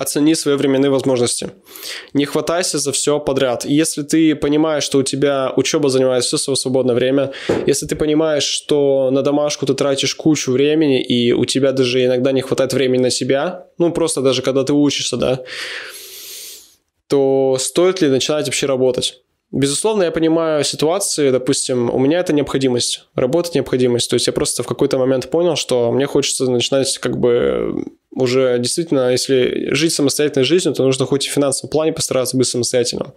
оцени свои временные возможности. Не хватайся за все подряд. если ты понимаешь, что у тебя учеба занимает все свое свободное время, если ты понимаешь, что на домашку ты тратишь кучу времени, и у тебя даже иногда не хватает времени на себя, ну просто даже когда ты учишься, да, то стоит ли начинать вообще работать? Безусловно, я понимаю ситуации, допустим, у меня это необходимость, работать необходимость. То есть я просто в какой-то момент понял, что мне хочется начинать как бы уже действительно, если жить самостоятельной жизнью, то нужно хоть и в финансовом плане постараться быть самостоятельным.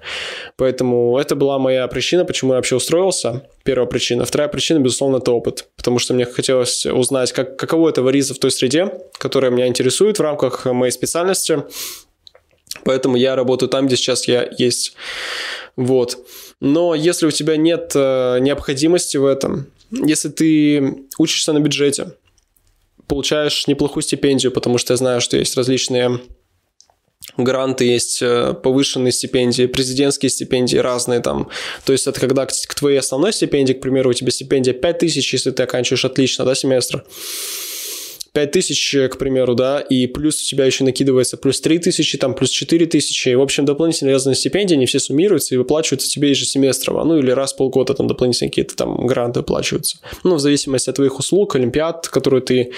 Поэтому это была моя причина, почему я вообще устроился. Первая причина. Вторая причина, безусловно, это опыт. Потому что мне хотелось узнать, как, каково это вариться в той среде, которая меня интересует в рамках моей специальности. Поэтому я работаю там, где сейчас я есть. Вот. Но если у тебя нет э, необходимости в этом, если ты учишься на бюджете, получаешь неплохую стипендию, потому что я знаю, что есть различные гранты, есть э, повышенные стипендии, президентские стипендии разные там. То есть это когда к твоей основной стипендии, к примеру, у тебя стипендия 5000, если ты оканчиваешь отлично, да, семестр, 5 тысяч, к примеру, да, и плюс у тебя еще накидывается плюс 3 тысячи, там плюс 4 тысячи, и, в общем, дополнительные разные стипендии, они все суммируются и выплачиваются тебе ежесеместрово, ну, или раз в полгода там дополнительные какие-то там гранты выплачиваются. Ну, в зависимости от твоих услуг, олимпиад, которые ты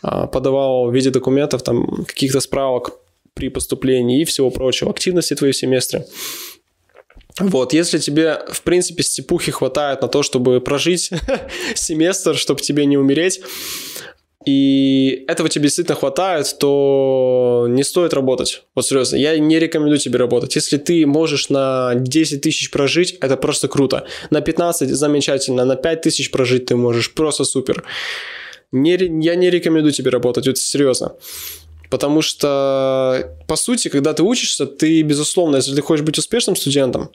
а, подавал в виде документов, там, каких-то справок при поступлении и всего прочего, активности твоей в. Вот, если тебе, в принципе, степухи хватает на то, чтобы прожить семестр, чтобы тебе не умереть, и этого тебе действительно хватает, то не стоит работать. Вот серьезно, я не рекомендую тебе работать. Если ты можешь на 10 тысяч прожить, это просто круто. На 15 замечательно, на 5 тысяч прожить ты можешь, просто супер. Не, я не рекомендую тебе работать, вот серьезно. Потому что, по сути, когда ты учишься, ты, безусловно, если ты хочешь быть успешным студентом,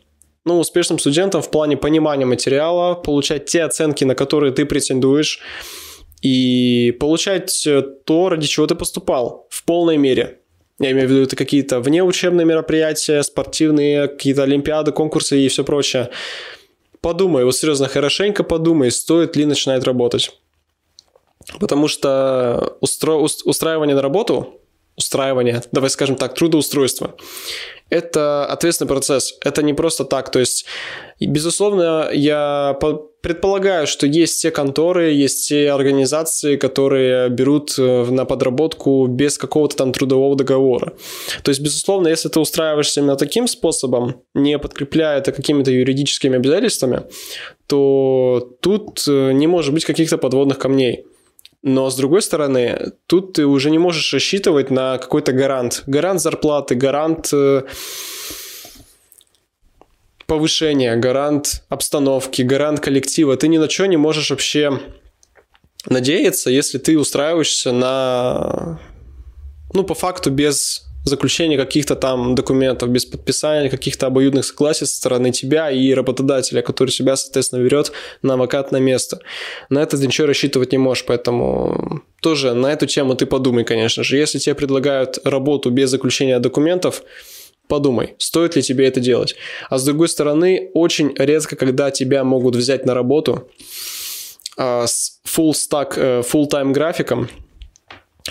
ну, успешным студентом в плане понимания материала, получать те оценки, на которые ты претендуешь, и получать э, то, ради чего ты поступал в полной мере. Я имею в виду, это какие-то внеучебные мероприятия, спортивные, какие-то олимпиады, конкурсы и все прочее. Подумай, вот серьезно, хорошенько подумай, стоит ли начинать работать. Потому что устро... устраивание на работу, устраивание, давай скажем так, трудоустройство, это ответственный процесс. Это не просто так. То есть, безусловно, я предполагаю, что есть те конторы, есть те организации, которые берут э, на подработку без какого-то там трудового договора. То есть, безусловно, если ты устраиваешься именно таким способом, не подкрепляя это какими-то юридическими обязательствами, то тут э, не может быть каких-то подводных камней. Но с другой стороны, тут ты уже не можешь рассчитывать на какой-то гарант. Гарант зарплаты, гарант э, повышения, гарант обстановки, гарант коллектива. Ты ни на что не можешь вообще надеяться, если ты устраиваешься на, ну, по факту без заключения каких-то там документов, без подписания каких-то обоюдных согласий со стороны тебя и работодателя, который тебя, соответственно, берет на вакантное место. На это ты ничего рассчитывать не можешь, поэтому тоже на эту тему ты подумай, конечно же. Если тебе предлагают работу без заключения документов, подумай, стоит ли тебе это делать. А с другой стороны, очень редко, когда тебя могут взять на работу а, с full stack, э, full time графиком,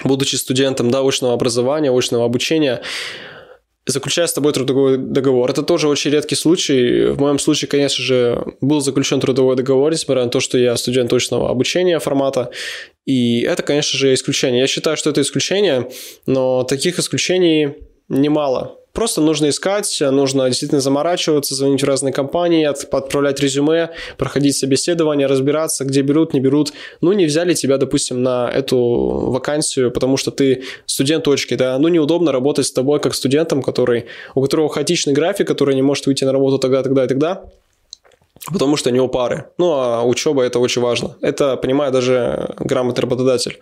будучи студентом да, очного образования, очного обучения, заключая с тобой трудовой договор. Это тоже очень редкий случай. В моем случае, конечно же, был заключен трудовой договор, несмотря на то, что я студент очного обучения формата. И это, конечно же, исключение. Я считаю, что это исключение, но таких исключений немало. Просто нужно искать, нужно действительно заморачиваться, звонить в разные компании, отправлять резюме, проходить собеседование, разбираться, где берут, не берут. Ну, не взяли тебя, допустим, на эту вакансию, потому что ты студент точки, да, ну, неудобно работать с тобой как студентом, который, у которого хаотичный график, который не может выйти на работу тогда, тогда и тогда потому что у него пары. Ну, а учеба это очень важно. Это понимает даже грамотный работодатель.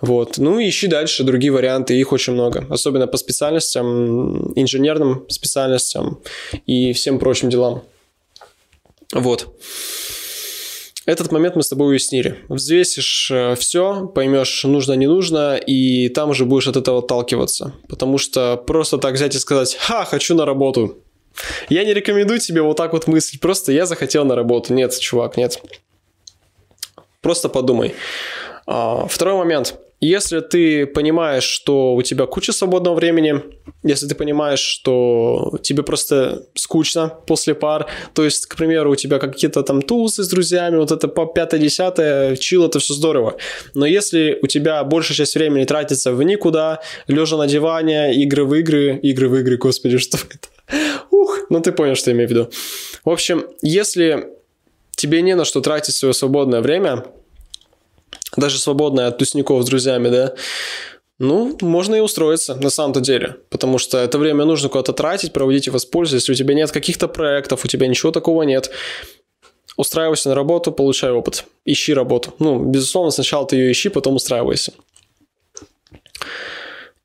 Вот. Ну, ищи дальше другие варианты, их очень много. Особенно по специальностям, инженерным специальностям и всем прочим делам. Вот. этот момент мы с тобой уяснили. Взвесишь э, все, поймешь, нужно, не нужно, и там уже будешь от этого отталкиваться. Потому что просто так взять и сказать «Ха, хочу на работу». Я не рекомендую тебе вот так вот мыслить, просто я захотел на работу. Нет, чувак, нет. Просто подумай. А, второй момент – если ты понимаешь, что у тебя куча свободного времени, если ты понимаешь, что тебе просто скучно после пар, то есть, к примеру, у тебя какие-то там тузы с друзьями, вот это по 5-10, чил, это все здорово. Но если у тебя большая часть времени тратится в никуда, лежа на диване, игры в игры, игры в игры, господи, что это? Ух, ну ты понял, что я имею в виду. В общем, если тебе не на что тратить свое свободное время, даже свободное от тусников с друзьями, да, ну, можно и устроиться на самом-то деле, потому что это время нужно куда-то тратить, проводить и воспользоваться. Если у тебя нет каких-то проектов, у тебя ничего такого нет, устраивайся на работу, получай опыт, ищи работу. Ну, безусловно, сначала ты ее ищи, потом устраивайся.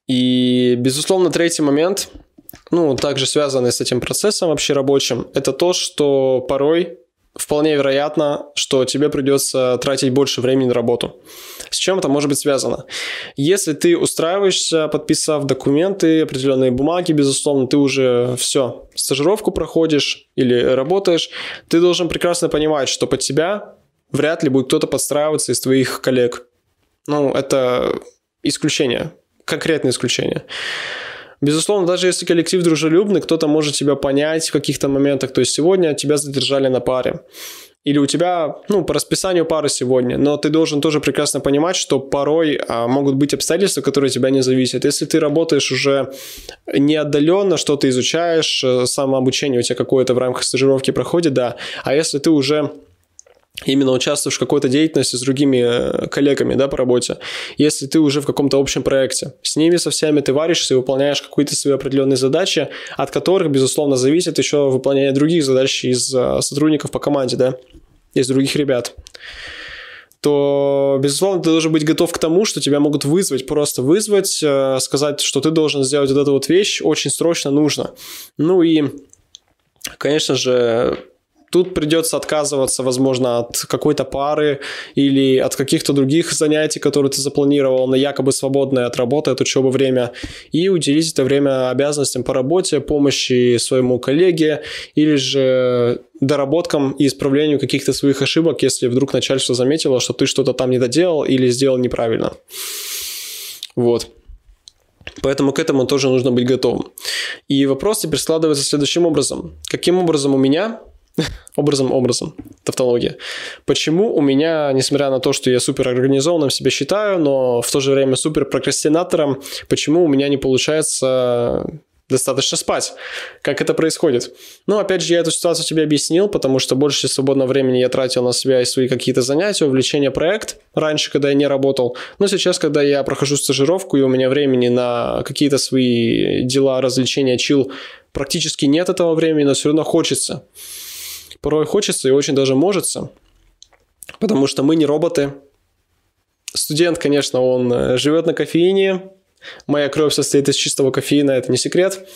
И, безусловно, третий момент, ну, также связанный с этим процессом вообще рабочим, это то, что порой вполне вероятно, что тебе придется тратить больше времени на работу. С чем это может быть связано? Если ты устраиваешься, подписав документы, определенные бумаги, безусловно, ты уже все, стажировку проходишь или работаешь, ты должен прекрасно понимать, что под тебя вряд ли будет кто-то подстраиваться из твоих коллег. Ну, это исключение, конкретное исключение. Безусловно, даже если коллектив дружелюбный, кто-то может тебя понять в каких-то моментах. То есть сегодня тебя задержали на паре. Или у тебя, ну, по расписанию пары сегодня, но ты должен тоже прекрасно понимать, что порой а, могут быть обстоятельства, которые от тебя не зависят. Если ты работаешь уже не отдаленно, что ты изучаешь, э, самообучение у тебя какое-то в рамках стажировки проходит, да. А если ты уже именно участвуешь в какой-то деятельности с другими э, коллегами да, по работе, если ты уже в каком-то общем проекте. С ними со всеми ты варишься и выполняешь какие-то свои определенные задачи, от которых, безусловно, зависит еще выполнение других задач из э, сотрудников по команде, да, из других ребят то, безусловно, ты должен быть готов к тому, что тебя могут вызвать, просто вызвать, э, сказать, что ты должен сделать вот эту вот вещь, очень срочно нужно. Ну и, конечно же, Тут придется отказываться, возможно, от какой-то пары или от каких-то других занятий, которые ты запланировал на якобы свободное от работы, от учебы время, и уделить это время обязанностям по работе, помощи своему коллеге или же доработкам и исправлению каких-то своих ошибок, если вдруг начальство заметило, что ты что-то там не доделал или сделал неправильно. Вот. Поэтому к этому тоже нужно быть готовым. И вопрос теперь складывается следующим образом. Каким образом у меня образом, образом, тавтология. Почему у меня, несмотря на то, что я супер организованным себя считаю, но в то же время супер прокрастинатором, почему у меня не получается достаточно спать. Как это происходит? Ну, опять же, я эту ситуацию тебе объяснил, потому что больше свободного времени я тратил на себя и свои какие-то занятия, увлечения проект раньше, когда я не работал. Но сейчас, когда я прохожу стажировку и у меня времени на какие-то свои дела, развлечения, чил, практически нет этого времени, но все равно хочется порой хочется и очень даже можется, потому что мы не роботы. Студент, конечно, он э, живет на кофеине, моя кровь состоит из чистого кофеина, это не секрет,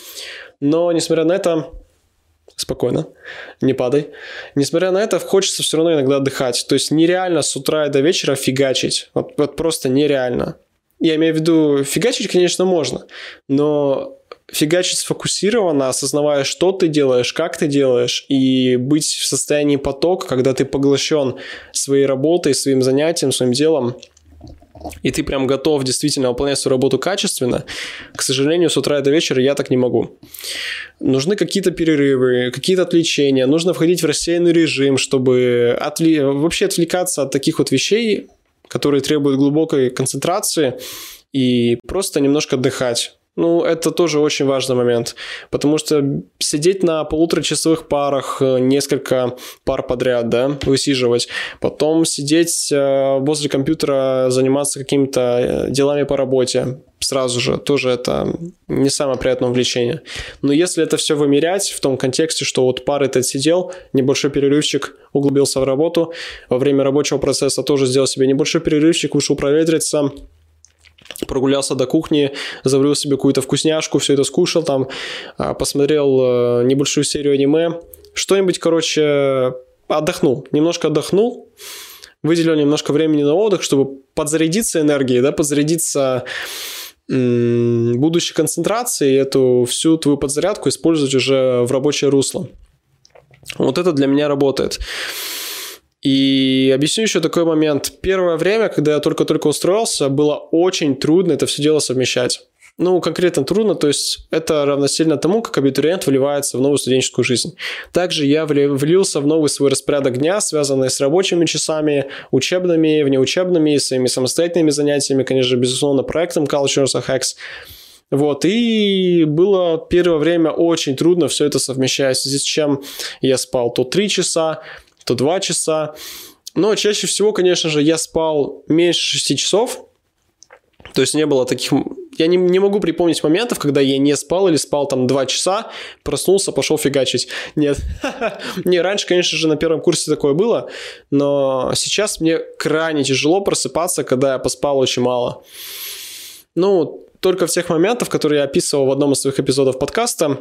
но, несмотря на это, спокойно, не падай. Несмотря на это, хочется все равно иногда отдыхать. То есть нереально с утра до вечера фигачить. Вот, вот просто нереально. Я имею в виду, фигачить, конечно, можно, но фигачить сфокусированно, осознавая, что ты делаешь, как ты делаешь, и быть в состоянии потока, когда ты поглощен своей работой, своим занятием, своим делом, и ты прям готов действительно выполнять свою работу качественно, к сожалению, с утра до вечера я так не могу. Нужны какие-то перерывы, какие-то отвлечения, нужно входить в рассеянный режим, чтобы отвли... вообще отвлекаться от таких вот вещей, которые требуют глубокой концентрации, и просто немножко отдыхать ну, это тоже очень важный момент, потому что сидеть на полуторачасовых парах, э, несколько пар подряд, да, высиживать, потом сидеть э, возле компьютера, заниматься какими-то э, делами по работе, сразу же, тоже это не самое приятное увлечение. Но если это все вымерять в том контексте, что вот пары ты сидел, небольшой перерывчик, углубился в работу, во время рабочего процесса тоже сделал себе небольшой перерывчик, вышел проветриться, прогулялся до кухни, заварил себе какую-то вкусняшку, все это скушал, там а, посмотрел э, небольшую серию аниме, что-нибудь, короче, отдохнул, немножко отдохнул, выделил немножко времени на отдых, чтобы подзарядиться энергией, да, подзарядиться будущей концентрацией, эту всю твою подзарядку использовать уже в рабочее русло. Вот это для меня работает. И объясню еще такой момент. Первое время, когда я только-только устроился, было очень трудно это все дело совмещать. Ну, конкретно трудно, то есть это равносильно тому, как абитуриент вливается в новую студенческую жизнь. Также я влился в новый свой распорядок дня, связанный с рабочими часами, учебными, внеучебными, своими самостоятельными занятиями, конечно безусловно, проектом Cultures of Hacks. Вот, и было первое время очень трудно все это совмещать, в связи с чем я спал то 3 часа, то 2 часа. Но чаще всего, конечно же, я спал меньше 6 часов, то есть не было таких... Я не, не могу припомнить моментов, когда я не спал или спал там 2 часа, проснулся, пошел фигачить. Нет. не, раньше, конечно же, на первом курсе такое было, но сейчас мне крайне тяжело просыпаться, когда я поспал очень мало. Ну, только в тех моментах, которые я описывал в одном из своих эпизодов подкаста,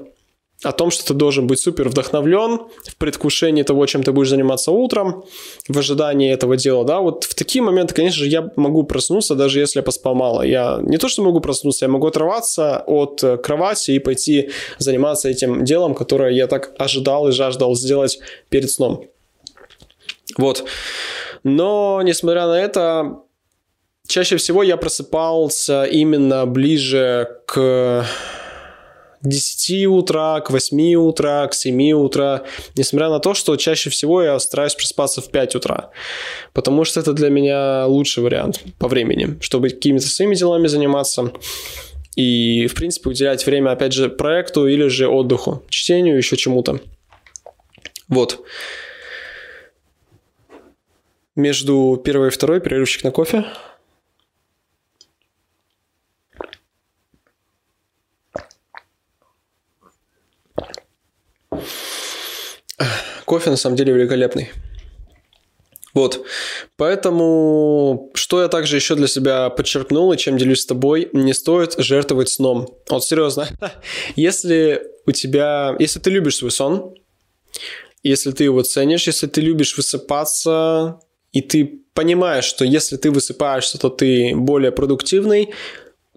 о том, что ты должен быть супер вдохновлен в предвкушении того, чем ты будешь заниматься утром, в ожидании этого дела, да, вот в такие моменты, конечно же, я могу проснуться, даже если я поспал мало. Я не то, что могу проснуться, я могу оторваться от э, кровати и пойти заниматься этим делом, которое я так ожидал и жаждал сделать перед сном. Вот. Но, несмотря на это, чаще всего я просыпался именно ближе к 10 утра, к 8 утра, к 7 утра, несмотря на то, что чаще всего я стараюсь просыпаться в 5 утра, потому что это для меня лучший вариант по времени, чтобы какими-то своими делами заниматься и, в принципе, уделять время, опять же, проекту или же отдыху, чтению, еще чему-то. Вот. Между первой и второй перерывчик на кофе – Кофе на самом деле великолепный. Вот, поэтому, что я также еще для себя подчеркнул и чем делюсь с тобой, не стоит жертвовать сном. Вот серьезно, если у тебя, если ты любишь свой сон, если ты его ценишь, если ты любишь высыпаться, и ты понимаешь, что если ты высыпаешься, то ты более продуктивный,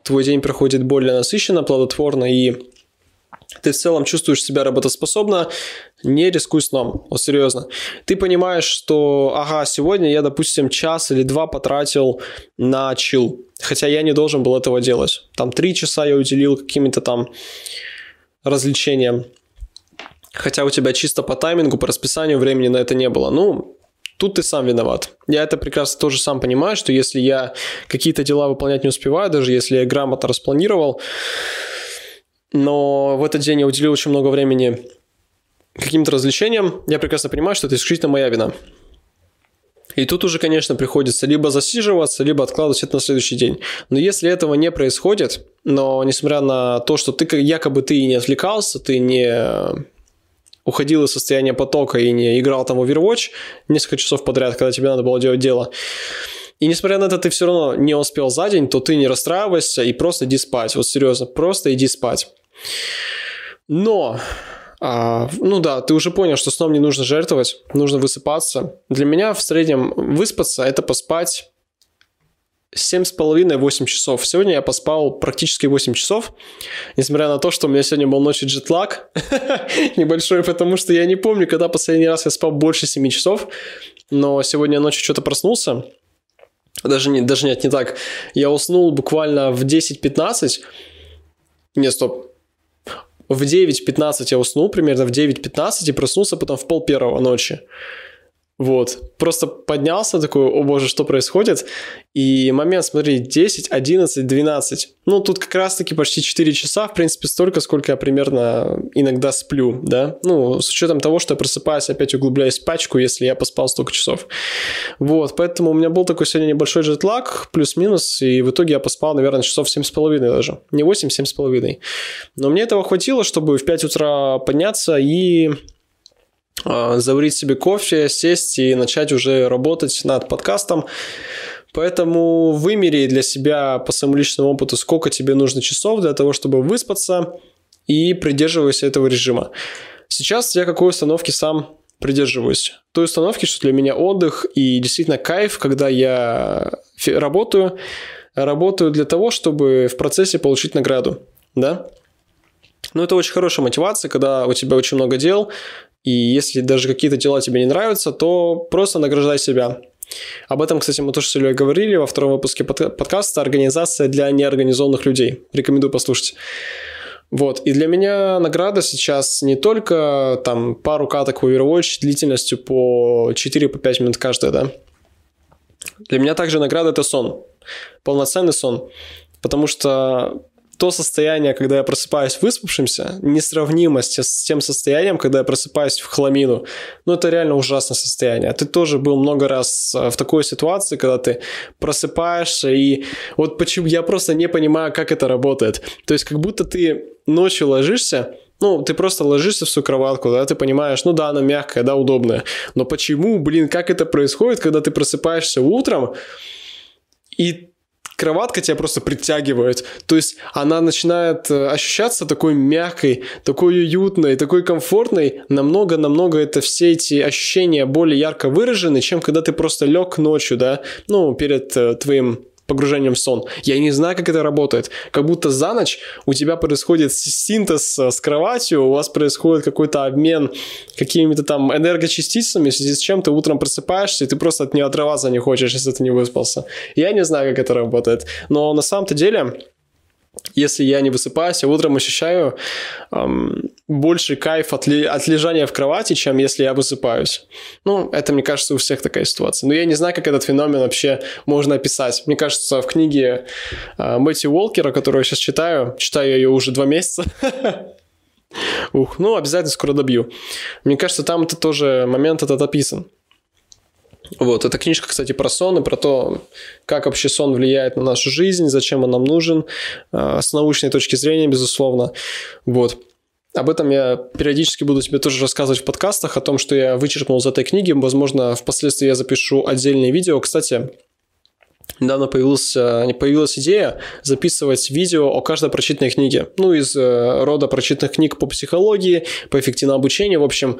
твой день проходит более насыщенно, плодотворно, и ты в целом чувствуешь себя работоспособно, не рискуй сном, вот серьезно. Ты понимаешь, что, ага, сегодня я, допустим, час или два потратил на чил, хотя я не должен был этого делать. Там три часа я уделил каким-то там развлечениям, хотя у тебя чисто по таймингу, по расписанию времени на это не было. Ну, тут ты сам виноват. Я это прекрасно тоже сам понимаю, что если я какие-то дела выполнять не успеваю, даже если я грамотно распланировал, но в этот день я уделил очень много времени каким-то развлечениям, я прекрасно понимаю, что это исключительно моя вина. И тут уже, конечно, приходится либо засиживаться, либо откладывать это на следующий день. Но если этого не происходит, но несмотря на то, что ты якобы ты не отвлекался, ты не уходил из состояния потока и не играл там Overwatch несколько часов подряд, когда тебе надо было делать дело, и несмотря на это, ты все равно не успел за день, то ты не расстраивайся и просто иди спать. Вот серьезно, просто иди спать. Но а, ну да, ты уже понял, что сном не нужно жертвовать, нужно высыпаться. Для меня в среднем выспаться – это поспать 7,5-8 часов. Сегодня я поспал практически 8 часов, несмотря на то, что у меня сегодня был ночью джетлаг небольшой, потому что я не помню, когда последний раз я спал больше 7 часов, но сегодня ночью что-то проснулся, даже, не, даже нет, не так, я уснул буквально в 10-15, не, стоп, в 9.15 я уснул примерно, в 9.15 и проснулся потом в пол первого ночи. Вот. Просто поднялся такой, о боже, что происходит? И момент, смотри, 10, 11, 12. Ну, тут как раз-таки почти 4 часа, в принципе, столько, сколько я примерно иногда сплю, да? Ну, с учетом того, что я просыпаюсь, опять углубляюсь в пачку, если я поспал столько часов. Вот, поэтому у меня был такой сегодня небольшой джетлаг, плюс-минус, и в итоге я поспал, наверное, часов 7,5 даже. Не 8, 7,5. Но мне этого хватило, чтобы в 5 утра подняться и заварить себе кофе, сесть и начать уже работать над подкастом. Поэтому вымери для себя по своему личному опыту, сколько тебе нужно часов для того, чтобы выспаться и придерживайся этого режима. Сейчас я какой установки сам придерживаюсь той установки, что для меня отдых и действительно кайф, когда я работаю, работаю для того, чтобы в процессе получить награду, да? Но это очень хорошая мотивация, когда у тебя очень много дел, и если даже какие-то дела тебе не нравятся, то просто награждай себя. Об этом, кстати, мы тоже с Ильей говорили во втором выпуске подкаста «Организация для неорганизованных людей». Рекомендую послушать. Вот, и для меня награда сейчас не только там пару каток в Overwatch длительностью по 4-5 минут каждая, да. Для меня также награда это сон, полноценный сон, потому что то состояние, когда я просыпаюсь выспавшимся, несравнимо с тем состоянием, когда я просыпаюсь в хламину. Ну, это реально ужасное состояние. Ты тоже был много раз э, в такой ситуации, когда ты просыпаешься, и вот почему я просто не понимаю, как это работает. То есть, как будто ты ночью ложишься, ну, ты просто ложишься в свою кроватку, да, ты понимаешь, ну да, она мягкая, да, удобная. Но почему, блин, как это происходит, когда ты просыпаешься утром, и кроватка тебя просто притягивает. То есть она начинает э, ощущаться такой мягкой, такой уютной, такой комфортной. Намного-намного это все эти ощущения более ярко выражены, чем когда ты просто лег ночью, да, ну, перед э, твоим погружением в сон. Я не знаю, как это работает. Как будто за ночь у тебя происходит синтез э, с кроватью, у вас происходит какой-то обмен какими-то там энергочастицами, в связи с чем ты утром просыпаешься, и ты просто от нее отрываться не хочешь, если ты не выспался. Я не знаю, как это работает. Но на самом-то деле если я не высыпаюсь, я утром ощущаю эм, больше кайф от, ли, от лежания в кровати, чем если я высыпаюсь. Ну, это, мне кажется, у всех такая ситуация. Но я не знаю, как этот феномен вообще можно описать. Мне кажется, в книге э, Мэтью Уолкера, которую я сейчас читаю, читаю ее уже два месяца, Ух, ну, обязательно скоро добью. Мне кажется, там это тоже момент этот описан. Вот, эта книжка, кстати, про сон и про то, как вообще сон влияет на нашу жизнь, зачем он нам нужен, а, с научной точки зрения, безусловно. Вот. Об этом я периодически буду тебе тоже рассказывать в подкастах, о том, что я вычеркнул из этой книги. Возможно, впоследствии я запишу отдельное видео. Кстати, недавно появился, появилась идея записывать видео о каждой прочитанной книге. Ну, из э, рода прочитанных книг по психологии, по эффективному обучению. В общем,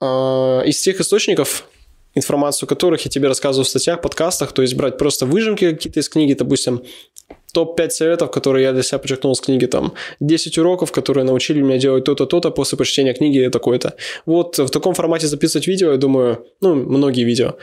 а, из тех источников, информацию которых я тебе рассказываю в статьях, подкастах, то есть брать просто выжимки какие-то из книги, допустим, топ-5 советов, которые я для себя подчеркнул из книги, там, 10 уроков, которые научили меня делать то-то, то-то после прочтения книги такой-то. Вот в таком формате записывать видео, я думаю, ну, многие видео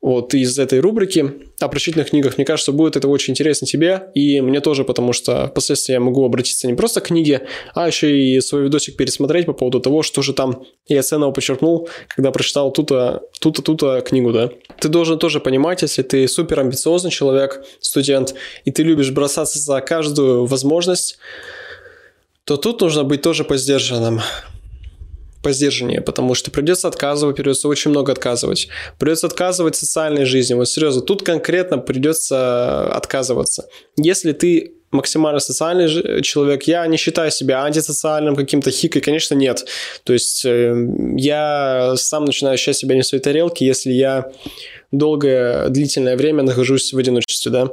вот из этой рубрики о прочитанных книгах. Мне кажется, будет это очень интересно тебе и мне тоже, потому что впоследствии я могу обратиться не просто к книге, а еще и свой видосик пересмотреть по поводу того, что же там я ценного подчеркнул, когда прочитал ту-то, ту-то, ту-то книгу, да. Ты должен тоже понимать, если ты супер амбициозный человек, студент, и ты любишь бросаться за каждую возможность, то тут нужно быть тоже по сдержанным по сдержаннее, потому что придется отказывать, придется очень много отказывать. Придется отказывать социальной жизни. Вот серьезно, тут конкретно придется отказываться. Если ты максимально социальный человек. Я не считаю себя антисоциальным каким-то хикой, конечно, нет. То есть э, я сам начинаю ощущать себя не в своей тарелке, если я долгое, длительное время нахожусь в одиночестве, да,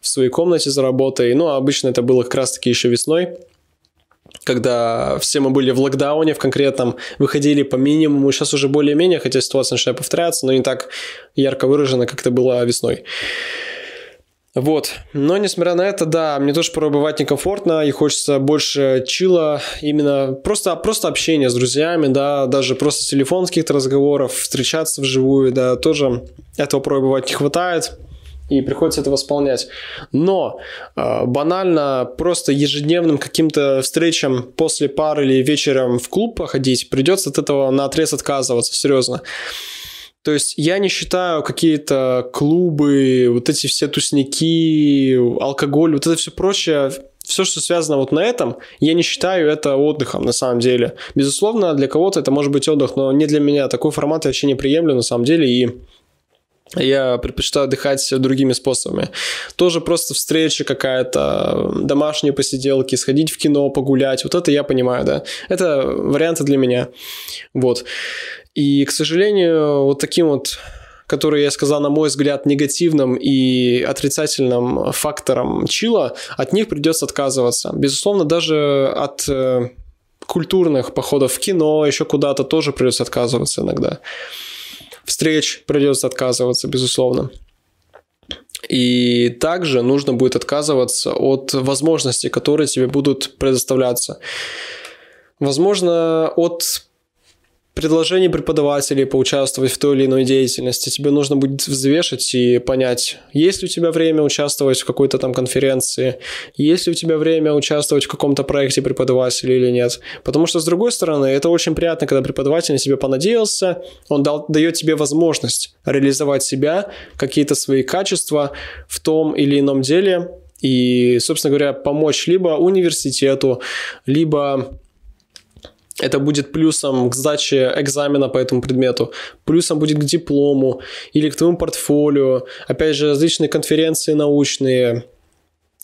в своей комнате за работой. Ну, а обычно это было как раз-таки еще весной когда все мы были в локдауне в конкретном, выходили по минимуму, сейчас уже более-менее, хотя ситуация начинает повторяться, но не так ярко выражена, как это было весной. Вот. Но несмотря на это, да, мне тоже порой бывает некомфортно и хочется больше чила, именно просто, просто общения с друзьями, да, даже просто телефонских разговоров, встречаться вживую, да, тоже этого порой бывает не хватает и приходится это восполнять. Но э, банально просто ежедневным каким-то встречам после пары или вечером в клуб походить, придется от этого на отрез отказываться, серьезно. То есть я не считаю какие-то клубы, вот эти все тусняки, алкоголь, вот это все прочее, все, что связано вот на этом, я не считаю это отдыхом на самом деле. Безусловно, для кого-то это может быть отдых, но не для меня. Такой формат я вообще не приемлю на самом деле, и я предпочитаю отдыхать другими способами. Тоже просто встреча какая-то, домашние посиделки, сходить в кино, погулять. Вот это я понимаю, да. Это варианты для меня. Вот. И, к сожалению, вот таким вот который я сказал, на мой взгляд, негативным и отрицательным фактором чила, от них придется отказываться. Безусловно, даже от э, культурных походов в кино, еще куда-то тоже придется отказываться иногда. Встреч придется отказываться, безусловно. И также нужно будет отказываться от возможностей, которые тебе будут предоставляться. Возможно, от предложений преподавателей поучаствовать в той или иной деятельности. Тебе нужно будет взвешить и понять, есть ли у тебя время участвовать в какой-то там конференции, есть ли у тебя время участвовать в каком-то проекте преподавателя или нет. Потому что, с другой стороны, это очень приятно, когда преподаватель на себя понадеялся, он дал, дает тебе возможность реализовать себя, какие-то свои качества в том или ином деле, и, собственно говоря, помочь либо университету, либо это будет плюсом к сдаче экзамена по этому предмету, плюсом будет к диплому или к твоему портфолио. Опять же, различные конференции научные,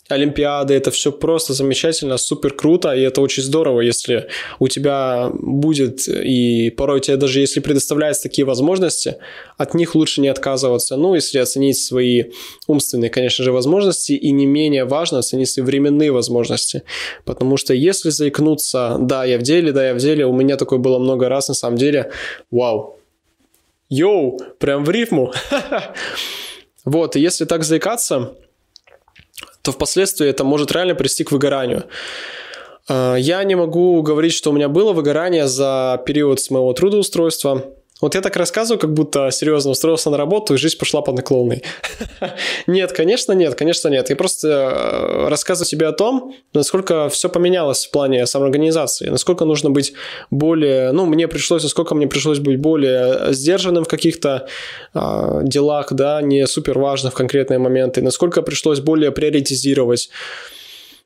Олимпиады, это все просто замечательно, супер круто, и это очень здорово, если у тебя будет, и порой тебе даже если предоставляются такие возможности, от них лучше не отказываться. Ну, если оценить свои умственные, конечно же, возможности, и не менее важно оценить свои временные возможности, потому что если заикнуться, да, я в деле, да, я в деле, у меня такое было много раз, на самом деле, вау, йоу, прям в рифму. Вот, и если так заикаться, то впоследствии это может реально привести к выгоранию. А, я не могу говорить, что у меня было выгорание за период с моего трудоустройства. Вот я так рассказываю, как будто серьезно устроился на работу, и жизнь пошла по наклонной. нет, конечно, нет, конечно, нет. Я просто э, рассказываю себе о том, насколько все поменялось в плане самоорганизации, насколько нужно быть более... Ну, мне пришлось, насколько мне пришлось быть более сдержанным в каких-то э, делах, да, не супер важных в конкретные моменты, насколько пришлось более приоритизировать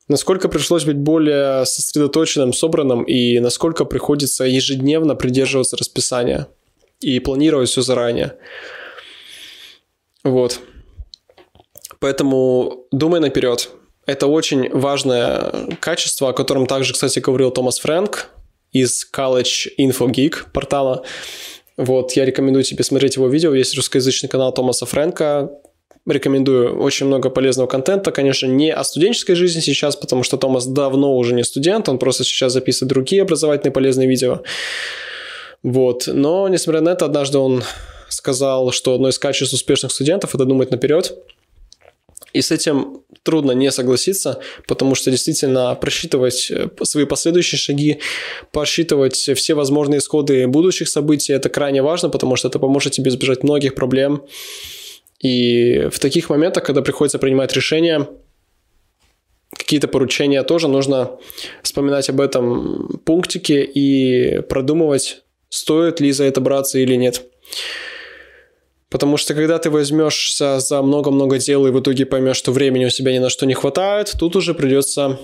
насколько пришлось быть более сосредоточенным, собранным и насколько приходится ежедневно придерживаться расписания и планировать все заранее. Вот. Поэтому думай наперед. Это очень важное качество, о котором также, кстати, говорил Томас Фрэнк из College Info Geek портала. Вот, я рекомендую тебе смотреть его видео. Есть русскоязычный канал Томаса Фрэнка. Рекомендую очень много полезного контента. Конечно, не о студенческой жизни сейчас, потому что Томас давно уже не студент, он просто сейчас записывает другие образовательные полезные видео. Вот. Но, несмотря на это, однажды он сказал, что одно из качеств успешных студентов – это думать наперед. И с этим трудно не согласиться, потому что действительно просчитывать э, свои последующие шаги, просчитывать все возможные исходы будущих событий – это крайне важно, потому что это поможет тебе избежать многих проблем. И в таких моментах, когда приходится принимать решения, какие-то поручения тоже нужно вспоминать об этом пунктике и продумывать стоит ли за это браться или нет. Потому что когда ты возьмешься за много-много дел и в итоге поймешь, что времени у себя ни на что не хватает, тут уже придется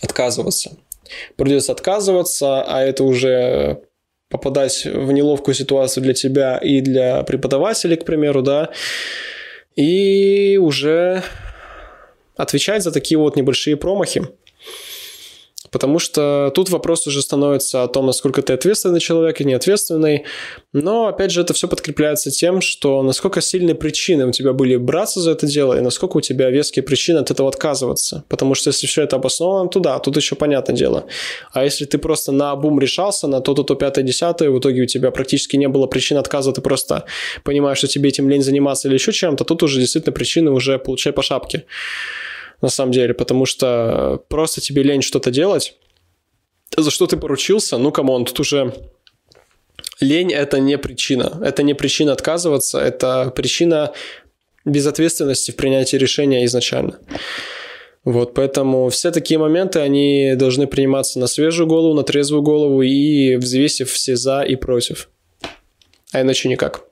отказываться. Придется отказываться, а это уже попадать в неловкую ситуацию для тебя и для преподавателей, к примеру, да, и уже отвечать за такие вот небольшие промахи. Потому что тут вопрос уже становится о том, насколько ты ответственный человек и неответственный. Но, опять же, это все подкрепляется тем, что насколько сильные причины у тебя были браться за это дело, и насколько у тебя веские причины от этого отказываться. Потому что если все это обосновано, то да, тут еще понятное дело. А если ты просто на бум решался, на то-то, то пятое, десятое, в итоге у тебя практически не было причин отказа, ты просто понимаешь, что тебе этим лень заниматься или еще чем-то, тут уже действительно причины уже получай по шапке на самом деле, потому что просто тебе лень что-то делать, за что ты поручился, ну, come on, тут уже лень – это не причина. Это не причина отказываться, это причина безответственности в принятии решения изначально. Вот, поэтому все такие моменты, они должны приниматься на свежую голову, на трезвую голову и взвесив все за и против. А иначе никак.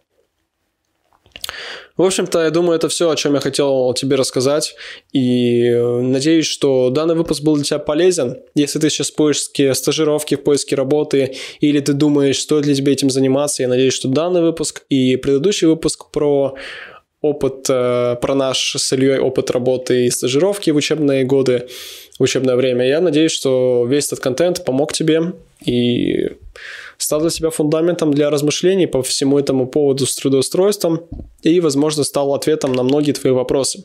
В общем-то, я думаю, это все, о чем я хотел тебе рассказать. И э, надеюсь, что данный выпуск был для тебя полезен. Если ты сейчас в поиске стажировки, в поиске работы, или ты думаешь, стоит ли тебе этим заниматься, я надеюсь, что данный выпуск и предыдущий выпуск про опыт, э, про наш с Ильей опыт работы и стажировки в учебные годы, в учебное время. Я надеюсь, что весь этот контент помог тебе и стал для себя фундаментом для размышлений по всему этому поводу с трудоустройством и, возможно, стал ответом на многие твои вопросы.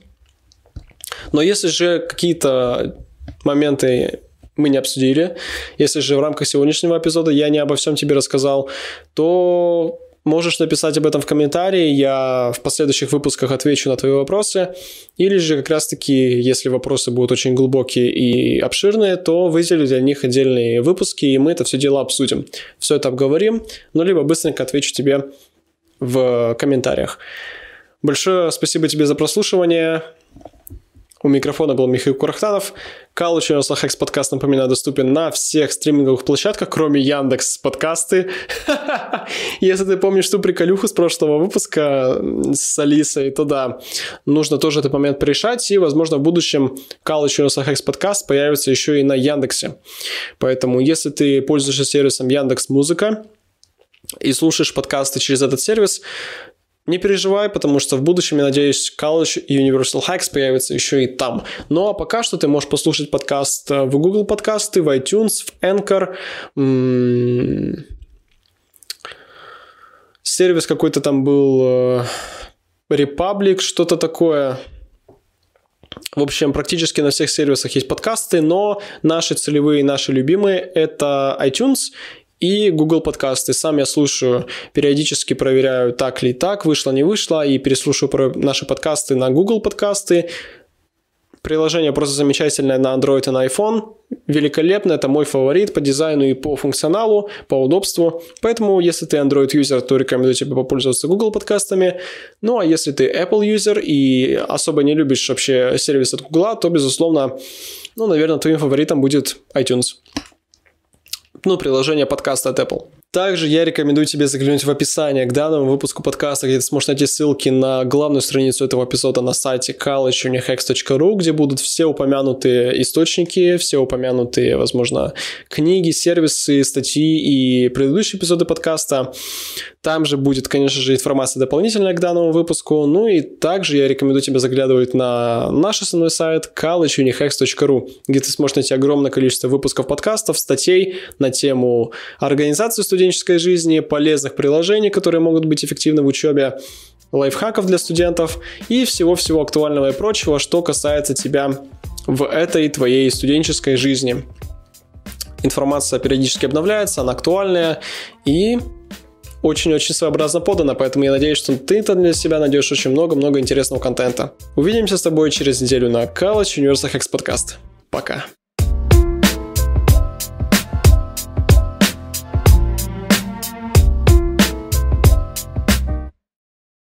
Но если же какие-то моменты мы не обсудили. Если же в рамках сегодняшнего эпизода я не обо всем тебе рассказал, то Можешь написать об этом в комментарии, я в последующих выпусках отвечу на твои вопросы. Или же как раз-таки, если вопросы будут очень глубокие и обширные, то выделю для них отдельные выпуски, и мы это все дело обсудим. Все это обговорим, но либо быстренько отвечу тебе в комментариях. Большое спасибо тебе за прослушивание. У микрофона был Михаил Курахтанов. Калыч Ярослав Хекс подкаст, напоминаю, доступен на всех стриминговых площадках, кроме Яндекс подкасты. Если ты помнишь ту приколюху с прошлого выпуска с Алисой, то да, нужно тоже этот момент порешать, и, возможно, в будущем Калыч Ярослав Хекс подкаст появится еще и на Яндексе. Поэтому, если ты пользуешься сервисом Яндекс Музыка, и слушаешь подкасты через этот сервис, не переживай, потому что в будущем, я надеюсь, College и Universal Hacks появятся еще и там. Ну а пока что ты можешь послушать подкаст э, в Google подкасты, в iTunes, в Anchor. М-м- сервис какой-то там был э, Republic, что-то такое. В общем, практически на всех сервисах есть подкасты, но наши целевые, наши любимые – это iTunes и Google подкасты. Сам я слушаю, периодически проверяю, так ли так, вышло, не вышло, и переслушиваю наши подкасты на Google подкасты. Приложение просто замечательное на Android и на iPhone. Великолепно, это мой фаворит по дизайну и по функционалу, по удобству. Поэтому, если ты Android-юзер, то рекомендую тебе попользоваться Google подкастами. Ну, а если ты Apple-юзер и особо не любишь вообще сервис от Google, то, безусловно, ну, наверное, твоим фаворитом будет iTunes ну, приложение подкаста от Apple. Также я рекомендую тебе заглянуть в описание к данному выпуску подкаста, где ты сможешь найти ссылки на главную страницу этого эпизода на сайте collegeunihex.ru, где будут все упомянутые источники, все упомянутые, возможно, книги, сервисы, статьи и предыдущие эпизоды подкаста. Там же будет, конечно же, информация дополнительная к данному выпуску. Ну и также я рекомендую тебе заглядывать на наш основной сайт collegeunihex.ru, где ты сможешь найти огромное количество выпусков подкастов, статей на тему организации студентов, студенческой жизни, полезных приложений, которые могут быть эффективны в учебе, лайфхаков для студентов и всего-всего актуального и прочего, что касается тебя в этой твоей студенческой жизни. Информация периодически обновляется, она актуальная и очень-очень своеобразно подана, поэтому я надеюсь, что ты для себя найдешь очень много-много интересного контента. Увидимся с тобой через неделю на College Universal Hex Podcast. Пока.